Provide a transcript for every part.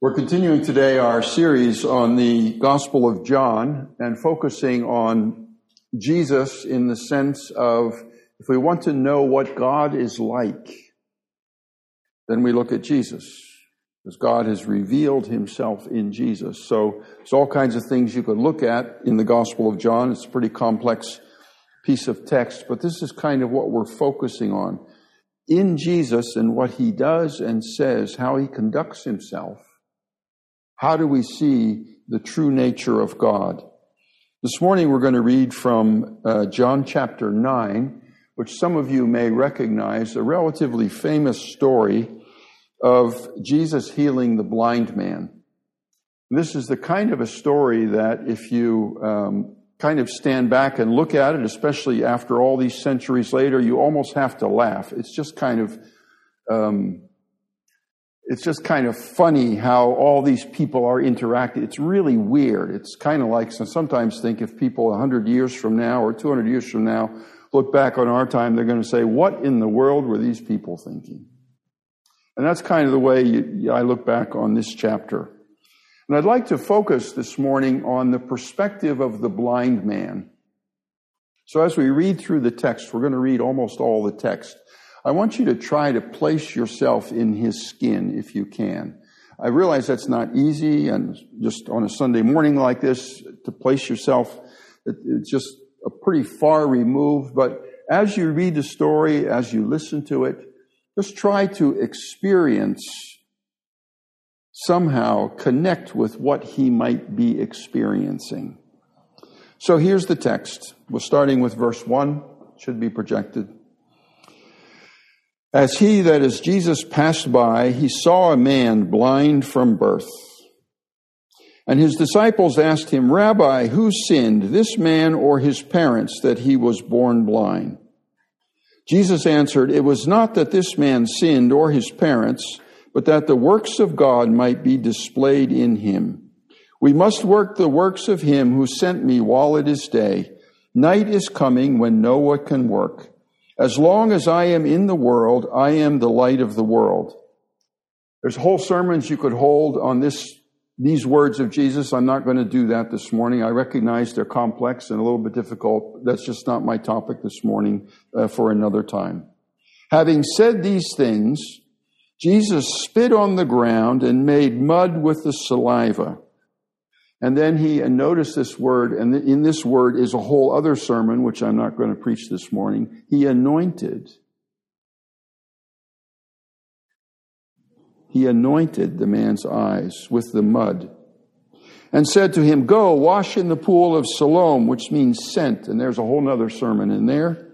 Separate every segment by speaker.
Speaker 1: We're continuing today our series on the Gospel of John and focusing on Jesus in the sense of if we want to know what God is like, then we look at Jesus. Because God has revealed himself in Jesus. So there's all kinds of things you could look at in the Gospel of John. It's a pretty complex piece of text, but this is kind of what we're focusing on. In Jesus and what he does and says, how he conducts himself how do we see the true nature of God? This morning we're going to read from uh, John chapter 9, which some of you may recognize, a relatively famous story of Jesus healing the blind man. This is the kind of a story that if you um, kind of stand back and look at it, especially after all these centuries later, you almost have to laugh. It's just kind of um, it's just kind of funny how all these people are interacting. It's really weird. It's kind of like, so sometimes think if people 100 years from now or 200 years from now look back on our time, they're going to say, what in the world were these people thinking? And that's kind of the way you, I look back on this chapter. And I'd like to focus this morning on the perspective of the blind man. So as we read through the text, we're going to read almost all the text. I want you to try to place yourself in his skin if you can. I realize that's not easy, and just on a Sunday morning like this, to place yourself, it's just a pretty far remove. But as you read the story, as you listen to it, just try to experience somehow connect with what he might be experiencing. So here's the text. We're starting with verse 1, should be projected. As he, that is Jesus, passed by, he saw a man blind from birth. And his disciples asked him, Rabbi, who sinned, this man or his parents, that he was born blind? Jesus answered, It was not that this man sinned or his parents, but that the works of God might be displayed in him. We must work the works of him who sent me while it is day. Night is coming when no one can work. As long as I am in the world, I am the light of the world. There's whole sermons you could hold on this, these words of Jesus. I'm not going to do that this morning. I recognize they're complex and a little bit difficult. That's just not my topic this morning uh, for another time. Having said these things, Jesus spit on the ground and made mud with the saliva. And then he, and notice this word, and in this word is a whole other sermon, which I'm not going to preach this morning. He anointed. He anointed the man's eyes with the mud and said to him, Go, wash in the pool of Siloam, which means sent. And there's a whole other sermon in there.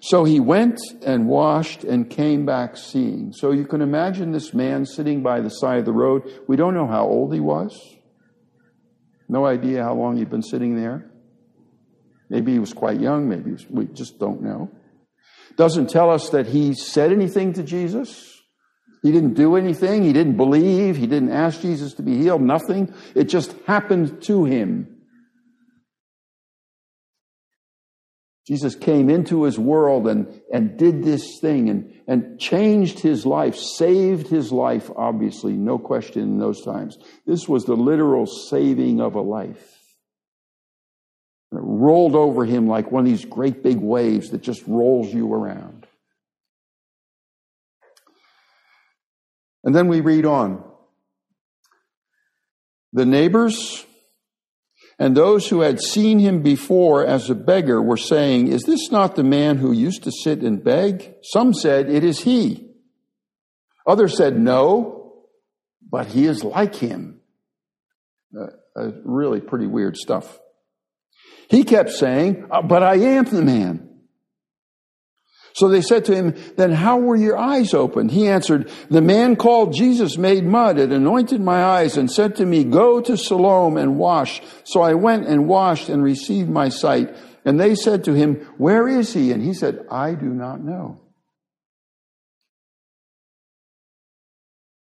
Speaker 1: So he went and washed and came back seeing. So you can imagine this man sitting by the side of the road. We don't know how old he was. No idea how long he'd been sitting there. Maybe he was quite young, maybe was, we just don't know. Doesn't tell us that he said anything to Jesus. He didn't do anything. He didn't believe. He didn't ask Jesus to be healed. Nothing. It just happened to him. Jesus came into his world and, and did this thing and, and changed his life, saved his life, obviously, no question in those times. This was the literal saving of a life. And it rolled over him like one of these great big waves that just rolls you around. And then we read on. The neighbors and those who had seen him before as a beggar were saying, Is this not the man who used to sit and beg? Some said, It is he. Others said, No, but he is like him. Uh, uh, really pretty weird stuff. He kept saying, uh, But I am the man. So they said to him, Then how were your eyes opened? He answered, The man called Jesus made mud and anointed my eyes and said to me, Go to Siloam and wash. So I went and washed and received my sight. And they said to him, Where is he? And he said, I do not know.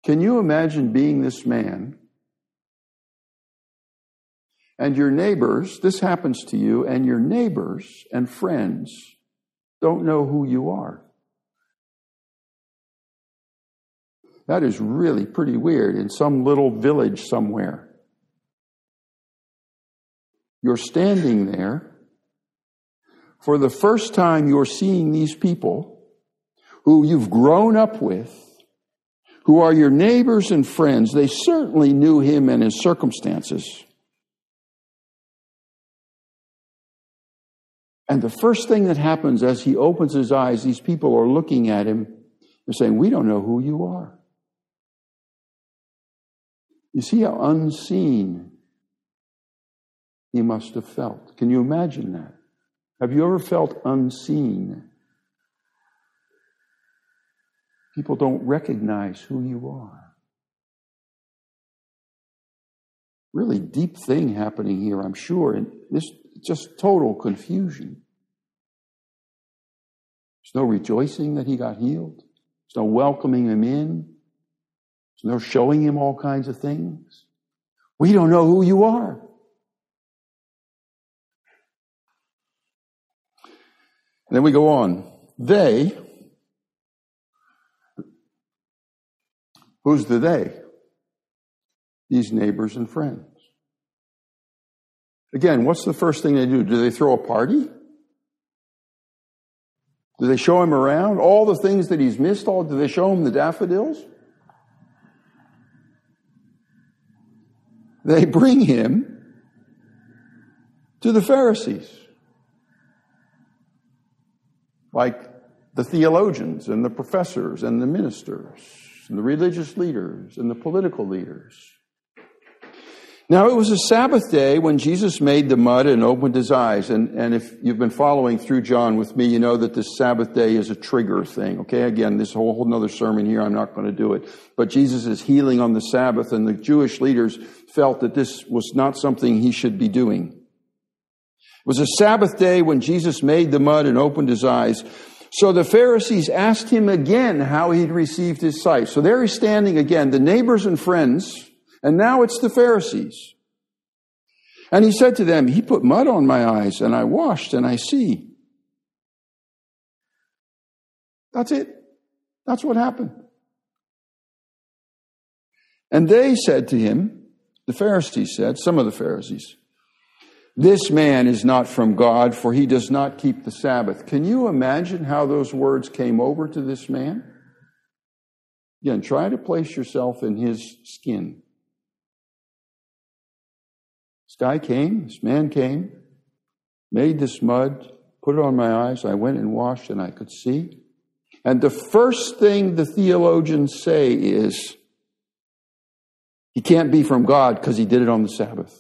Speaker 1: Can you imagine being this man and your neighbors? This happens to you, and your neighbors and friends don't know who you are. That is really pretty weird in some little village somewhere. You're standing there. For the first time, you're seeing these people who you've grown up with, who are your neighbors and friends. They certainly knew him and his circumstances. And the first thing that happens as he opens his eyes, these people are looking at him and saying, We don't know who you are. You see how unseen he must have felt. Can you imagine that? Have you ever felt unseen? People don't recognize who you are. Really deep thing happening here, I'm sure. And this just total confusion. There's no rejoicing that he got healed. There's no welcoming him in. There's no showing him all kinds of things. We don't know who you are. And then we go on. They, who's the they? These neighbors and friends. Again, what's the first thing they do? Do they throw a party? Do they show him around? All the things that he's missed, all do they show him the daffodils? They bring him to the Pharisees. Like the theologians and the professors and the ministers and the religious leaders and the political leaders. Now, it was a Sabbath day when Jesus made the mud and opened his eyes. And, and if you've been following through John with me, you know that this Sabbath day is a trigger thing. Okay, again, this whole, whole other sermon here, I'm not going to do it. But Jesus is healing on the Sabbath, and the Jewish leaders felt that this was not something he should be doing. It was a Sabbath day when Jesus made the mud and opened his eyes. So the Pharisees asked him again how he'd received his sight. So there he's standing again, the neighbors and friends and now it's the Pharisees. And he said to them, He put mud on my eyes, and I washed, and I see. That's it. That's what happened. And they said to him, the Pharisees said, some of the Pharisees, this man is not from God, for he does not keep the Sabbath. Can you imagine how those words came over to this man? Again, try to place yourself in his skin. This guy came, this man came, made this mud, put it on my eyes. I went and washed and I could see. And the first thing the theologians say is, he can't be from God because he did it on the Sabbath.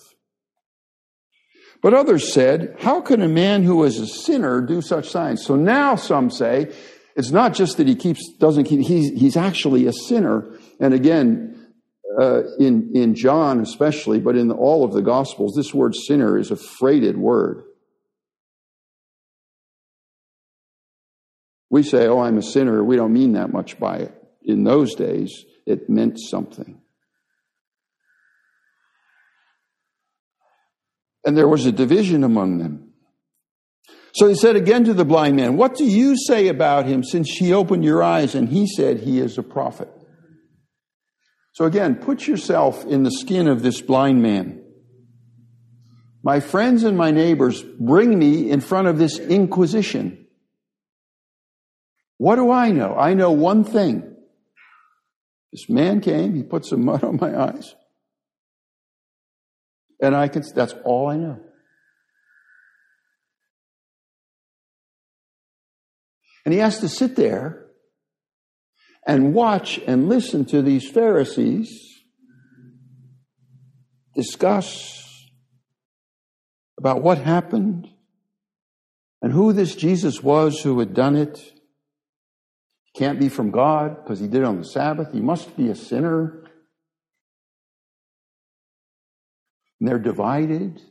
Speaker 1: But others said, how can a man who is a sinner do such signs? So now some say, it's not just that he keeps, doesn't keep, he's, he's actually a sinner. And again, uh, in, in John especially, but in all of the Gospels, this word sinner is a freighted word. We say, oh, I'm a sinner. We don't mean that much by it. In those days, it meant something. And there was a division among them. So he said again to the blind man, What do you say about him since he opened your eyes? And he said, He is a prophet. So again, put yourself in the skin of this blind man. My friends and my neighbors bring me in front of this inquisition. What do I know? I know one thing. This man came, he put some mud on my eyes. And I can, that's all I know. And he has to sit there and watch and listen to these Pharisees discuss about what happened and who this Jesus was who had done it. He can't be from God because he did it on the Sabbath. He must be a sinner. And they're divided.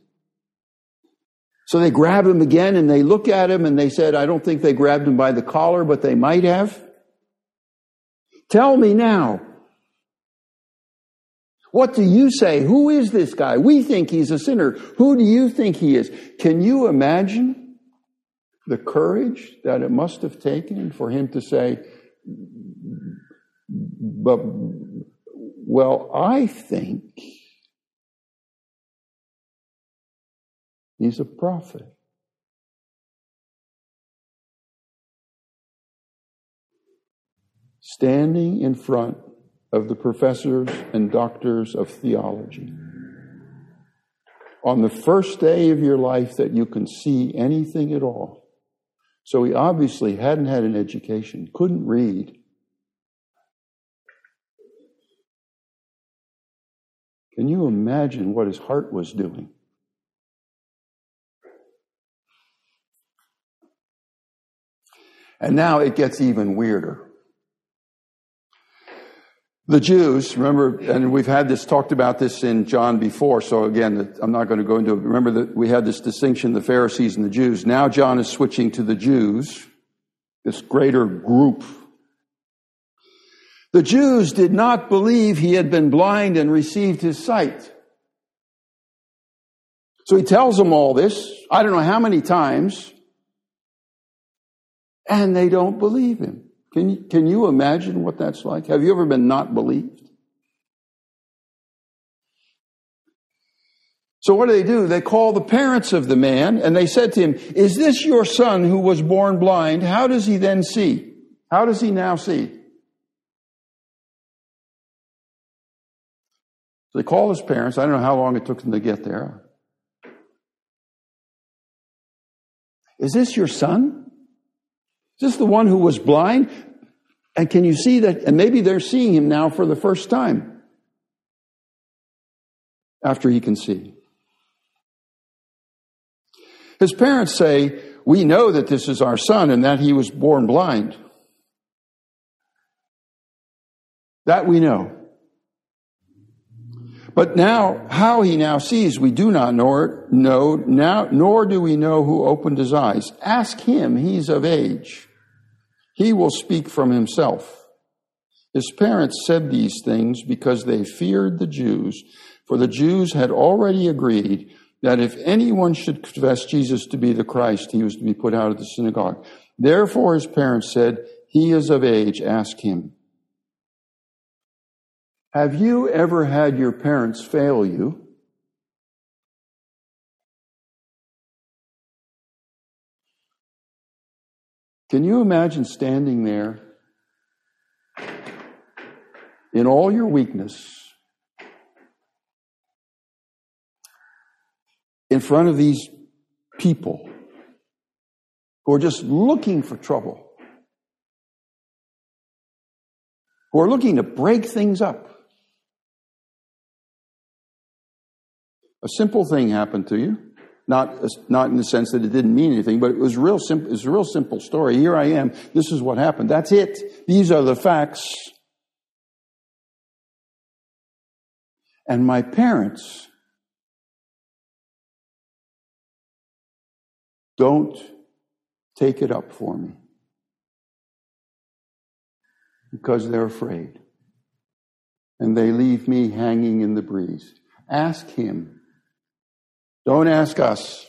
Speaker 1: So they grab him again and they look at him and they said, I don't think they grabbed him by the collar, but they might have. Tell me now. What do you say? Who is this guy? We think he's a sinner. Who do you think he is? Can you imagine the courage that it must have taken for him to say, But, well, I think he's a prophet. Standing in front of the professors and doctors of theology on the first day of your life that you can see anything at all. So he obviously hadn't had an education, couldn't read. Can you imagine what his heart was doing? And now it gets even weirder. The Jews, remember, and we've had this talked about this in John before, so again, I'm not going to go into it. Remember that we had this distinction, the Pharisees and the Jews. Now John is switching to the Jews, this greater group. The Jews did not believe he had been blind and received his sight. So he tells them all this, I don't know how many times, and they don't believe him. Can you, can you imagine what that's like? Have you ever been not believed? So what do they do? They call the parents of the man and they said to him, Is this your son who was born blind? How does he then see? How does he now see? So they call his parents. I don't know how long it took them to get there. Is this your son? Is this the one who was blind? And can you see that? And maybe they're seeing him now for the first time after he can see. His parents say, We know that this is our son and that he was born blind. That we know. But now, how he now sees, we do not know, know now, nor do we know who opened his eyes. Ask him, he's of age. He will speak from himself. His parents said these things because they feared the Jews, for the Jews had already agreed that if anyone should confess Jesus to be the Christ, he was to be put out of the synagogue. Therefore, his parents said, He is of age, ask him. Have you ever had your parents fail you? Can you imagine standing there in all your weakness in front of these people who are just looking for trouble, who are looking to break things up? A simple thing happened to you. Not, not in the sense that it didn't mean anything, but it was real simple. It's a real simple story. Here I am. This is what happened. That's it. These are the facts. And my parents don't take it up for me because they're afraid. And they leave me hanging in the breeze. Ask him don't ask us.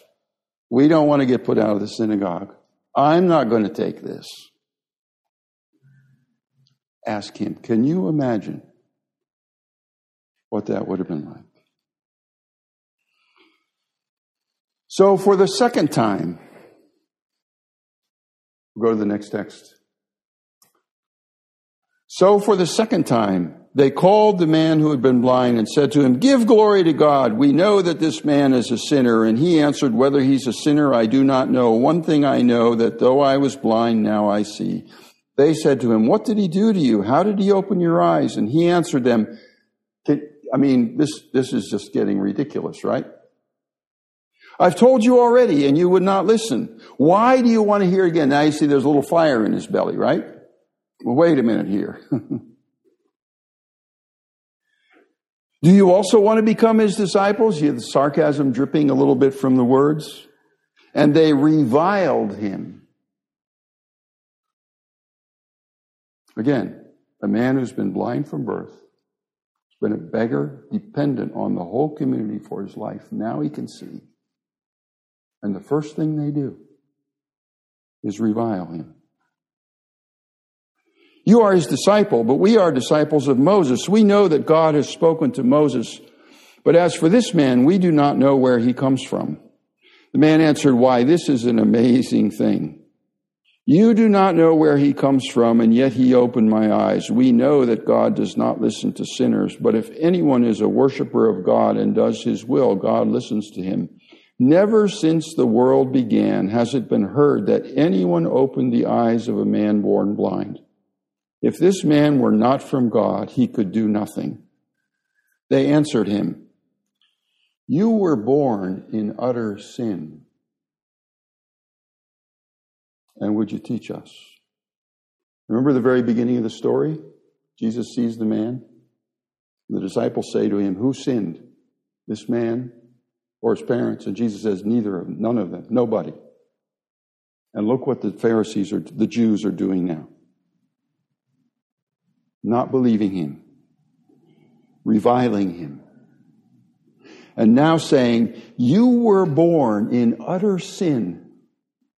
Speaker 1: We don't want to get put out of the synagogue. I'm not going to take this. Ask him. Can you imagine what that would have been like? So, for the second time, we'll go to the next text. So, for the second time, they called the man who had been blind and said to him, Give glory to God. We know that this man is a sinner. And he answered, Whether he's a sinner, I do not know. One thing I know, that though I was blind, now I see. They said to him, What did he do to you? How did he open your eyes? And he answered them, I mean, this, this is just getting ridiculous, right? I've told you already, and you would not listen. Why do you want to hear again? Now you see there's a little fire in his belly, right? Wait a minute here. Do you also want to become his disciples? You have the sarcasm dripping a little bit from the words. And they reviled him. Again, a man who's been blind from birth, has been a beggar, dependent on the whole community for his life. Now he can see. And the first thing they do is revile him. You are his disciple, but we are disciples of Moses. We know that God has spoken to Moses. But as for this man, we do not know where he comes from. The man answered, Why, this is an amazing thing. You do not know where he comes from, and yet he opened my eyes. We know that God does not listen to sinners, but if anyone is a worshiper of God and does his will, God listens to him. Never since the world began has it been heard that anyone opened the eyes of a man born blind. If this man were not from God, he could do nothing. They answered him, You were born in utter sin. And would you teach us? Remember the very beginning of the story? Jesus sees the man. The disciples say to him, Who sinned? This man or his parents? And Jesus says, Neither of them, none of them, nobody. And look what the Pharisees or the Jews are doing now. Not believing him, reviling him, and now saying, You were born in utter sin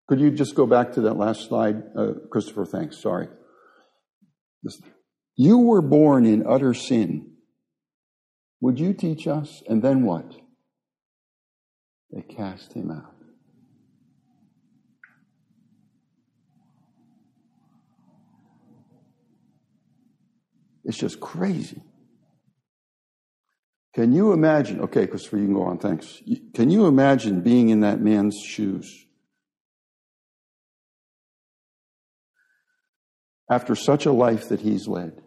Speaker 1: could you just go back to that last slide, uh, Christopher? Thanks. Sorry. You were born in utter sin. Would you teach us? And then what? They cast him out. It's just crazy. Can you imagine? Okay, Christopher, you can go on. Thanks. Can you imagine being in that man's shoes? after such a life that he's led.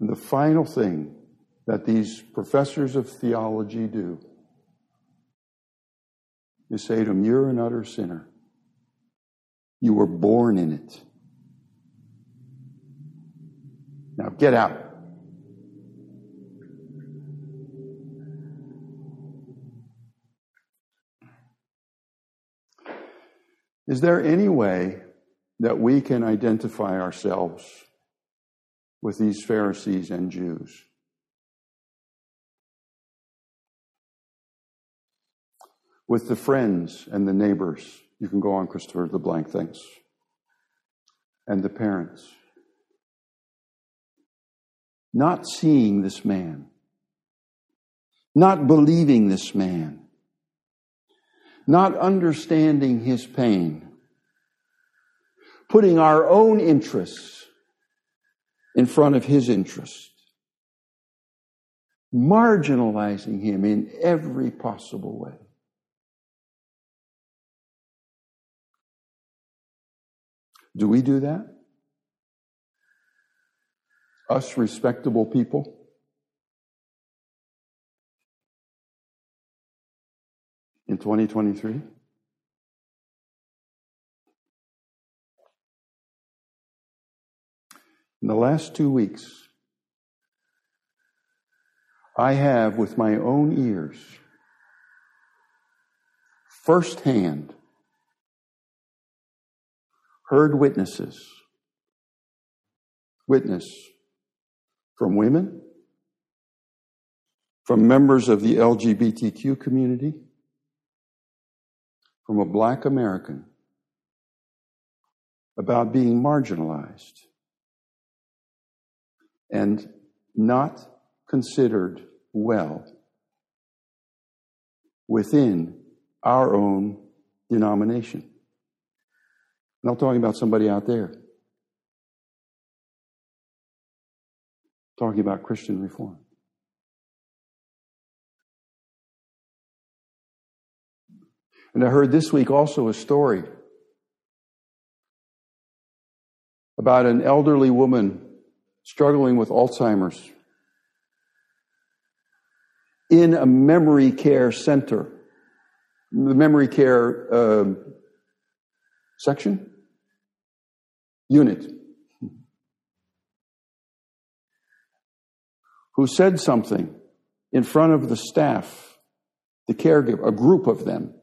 Speaker 1: And the final thing that these professors of theology do is say to him, You're an utter sinner. You were born in it. Now get out. Is there any way that we can identify ourselves with these Pharisees and Jews? With the friends and the neighbors. You can go on, Christopher, the blank things. And the parents. Not seeing this man. Not believing this man not understanding his pain, putting our own interests in front of his interest, marginalizing him in every possible way. Do we do that? Us respectable people? in 2023? In the last two weeks, I have, with my own ears, firsthand, heard witnesses, witness from women, from members of the LGBTQ community, from a black American. About being marginalized. And not considered well within our own denomination. I'm not talking about somebody out there. I'm talking about Christian reform. And I heard this week also a story about an elderly woman struggling with Alzheimer's in a memory care center, the memory care uh, section, unit, who said something in front of the staff, the caregiver, a group of them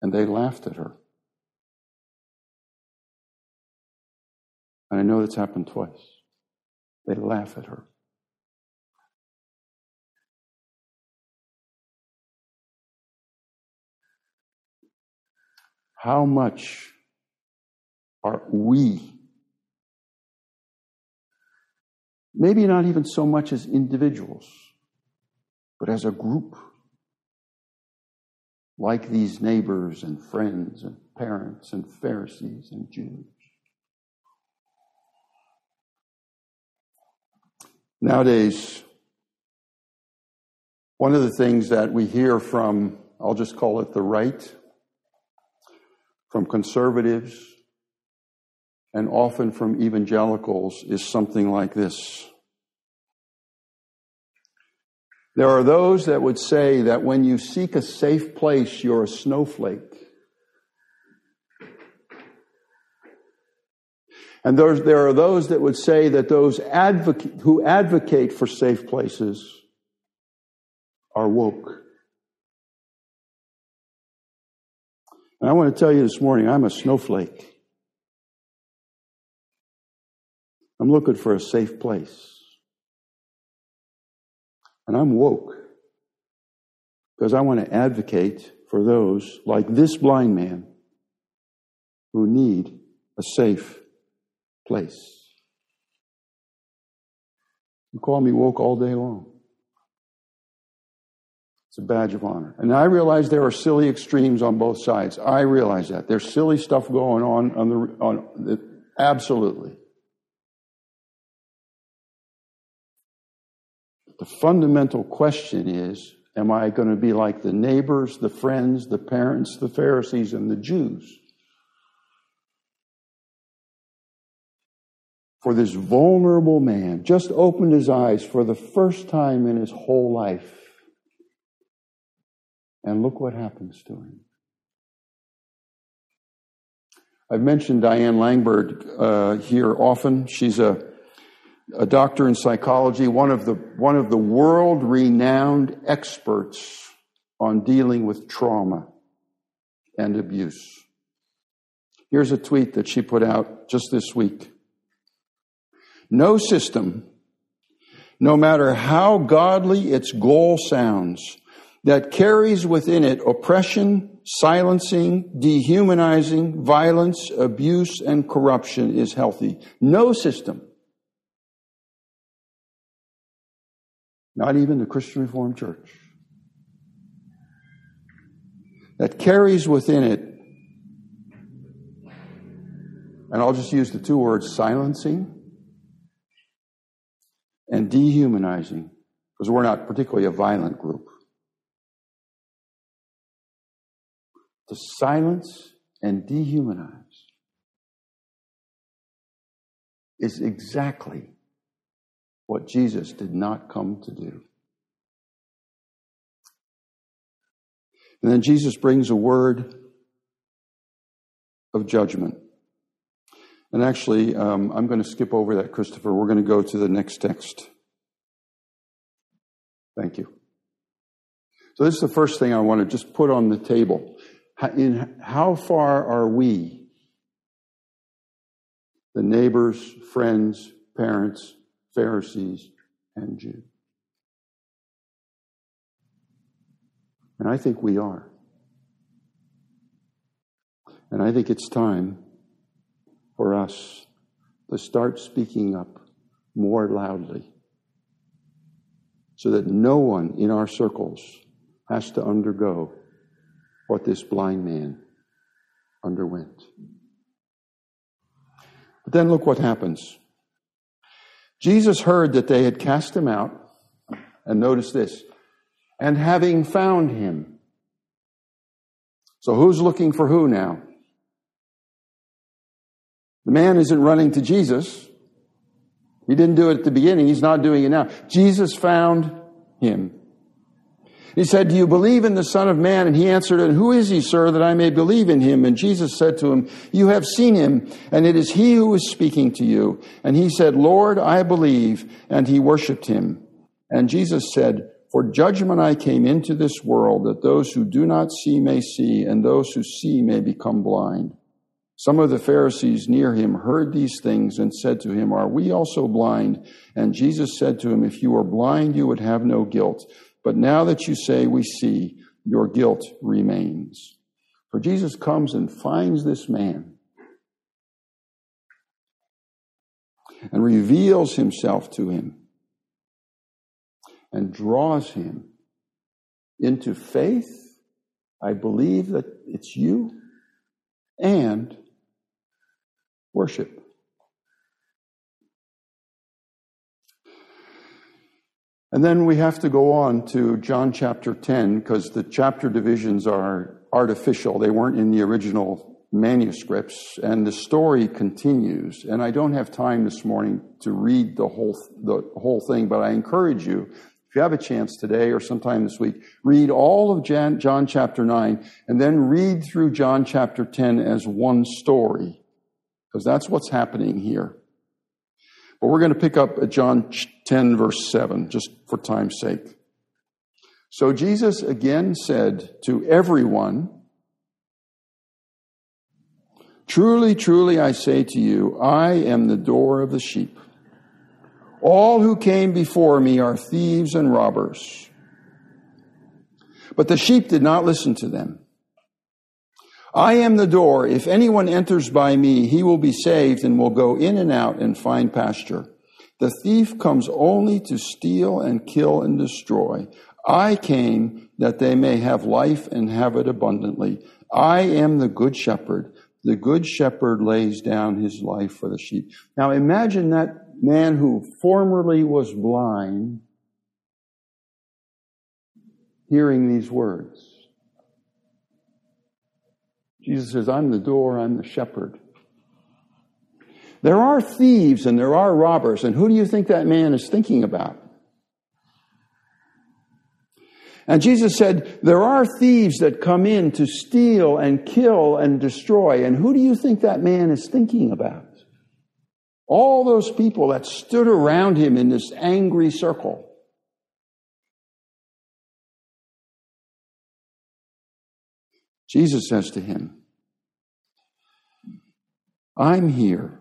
Speaker 1: and they laughed at her. And I know that's happened twice. They laugh at her. how much are we, maybe not even so much as individuals, but as a group, like these neighbors and friends and parents and Pharisees and Jews. Nowadays, one of the things that we hear from, I'll just call it the right, from conservatives, and often from evangelicals, is something like this. There are those that would say that when you seek a safe place, you're a snowflake. And there are those that would say that those advocate, who advocate for safe places are woke. And I want to tell you this morning, I'm a snowflake. I'm looking for a safe place. And I'm woke because I want to advocate for those like this blind man who need a safe place. You call me woke all day long. It's a badge of honor. And I realize there are silly extremes on both sides. I realize that. There's silly stuff going on on the on the, absolutely. The fundamental question is Am I going to be like the neighbors, the friends, the parents, the Pharisees, and the Jews? for this vulnerable man just opened his eyes for the first time in his whole life. And look what happens to him. I've mentioned Diane Langberg uh, here often. She's a, a doctor in psychology, one of the, one of the world renowned experts on dealing with trauma and abuse. Here's a tweet that she put out just this week. No system, no matter how godly its goal sounds, that carries within it oppression, silencing, dehumanizing, violence, abuse, and corruption is healthy. No system, not even the Christian Reformed Church, that carries within it, and I'll just use the two words silencing and dehumanizing, because we're not particularly a violent group. To silence and dehumanize is exactly what Jesus did not come to do. And then Jesus brings a word of judgment. And actually, um, I'm going to skip over that, Christopher. We're going to go to the next text. Thank you. So, this is the first thing I want to just put on the table. In how far are we, the neighbors, friends, parents, Pharisees, and Jews? And I think we are. And I think it's time for us to start speaking up more loudly so that no one in our circles has to undergo what this blind man underwent. But then look what happens. Jesus heard that they had cast him out, and notice this, and having found him. So who's looking for who now? The man isn't running to Jesus. He didn't do it at the beginning. He's not doing it now. Jesus found him. He said, Do you believe in the Son of Man? And he answered, And who is he, sir, that I may believe in him? And Jesus said to him, You have seen him, and it is he who is speaking to you. And he said, Lord, I believe. And he worshiped him. And Jesus said, For judgment I came into this world, that those who do not see may see, and those who see may become blind. Some of the Pharisees near him heard these things and said to him, Are we also blind? And Jesus said to him, If you were blind, you would have no guilt. But now that you say we see, your guilt remains. For Jesus comes and finds this man and reveals himself to him and draws him into faith. I believe that it's you and worship. And then we have to go on to John chapter 10 because the chapter divisions are artificial. They weren't in the original manuscripts and the story continues. And I don't have time this morning to read the whole, the whole thing, but I encourage you, if you have a chance today or sometime this week, read all of John, John chapter 9 and then read through John chapter 10 as one story because that's what's happening here. But we're going to pick up at John 10, verse 7, just for time's sake. So Jesus again said to everyone, Truly, truly, I say to you, I am the door of the sheep. All who came before me are thieves and robbers. But the sheep did not listen to them. I am the door. If anyone enters by me, he will be saved and will go in and out and find pasture. The thief comes only to steal and kill and destroy. I came that they may have life and have it abundantly. I am the good shepherd. The good shepherd lays down his life for the sheep. Now imagine that man who formerly was blind hearing these words. Jesus says, I'm the door, I'm the shepherd. There are thieves and there are robbers, and who do you think that man is thinking about? And Jesus said, There are thieves that come in to steal and kill and destroy. And who do you think that man is thinking about? All those people that stood around him in this angry circle. Jesus says to him, I'm here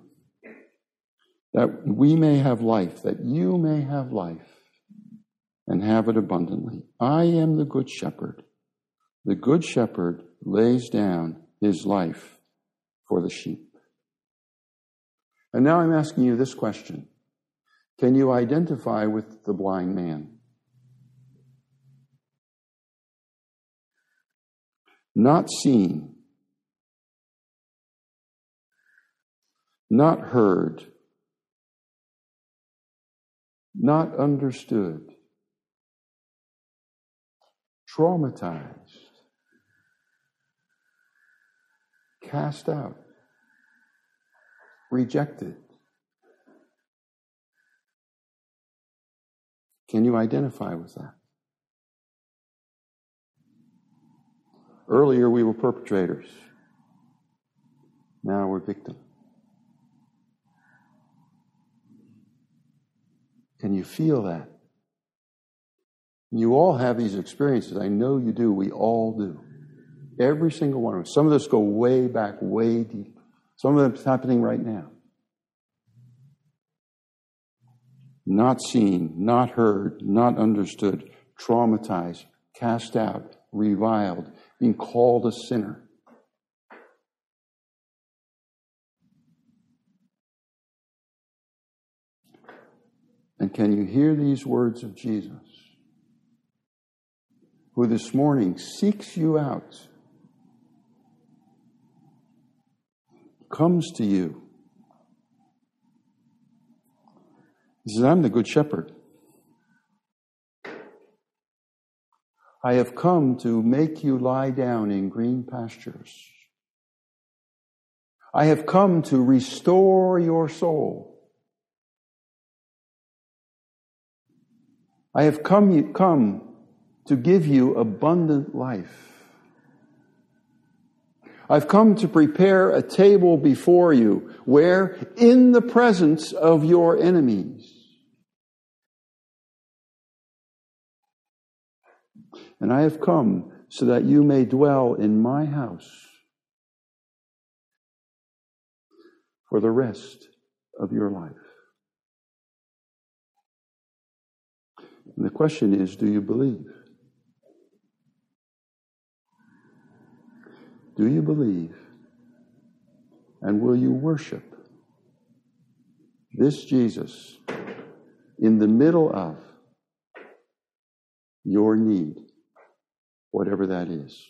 Speaker 1: that we may have life, that you may have life and have it abundantly. I am the good shepherd. The good shepherd lays down his life for the sheep. And now I'm asking you this question Can you identify with the blind man? Not seen, not heard, not understood, traumatized, cast out, rejected. Can you identify with that? Earlier we were perpetrators. Now we're victims. Can you feel that? You all have these experiences. I know you do. We all do. Every single one of us. Some of us go way back, way deep. Some of it's happening right now. Not seen, not heard, not understood, traumatized, cast out, reviled, being called a sinner. And can you hear these words of Jesus, who this morning seeks you out, comes to you? He says, I'm the good shepherd. I have come to make you lie down in green pastures. I have come to restore your soul. I have come, come to give you abundant life. I've come to prepare a table before you where in the presence of your enemies. And I have come so that you may dwell in my house for the rest of your life. And the question is do you believe? Do you believe? And will you worship this Jesus in the middle of your need, whatever that is?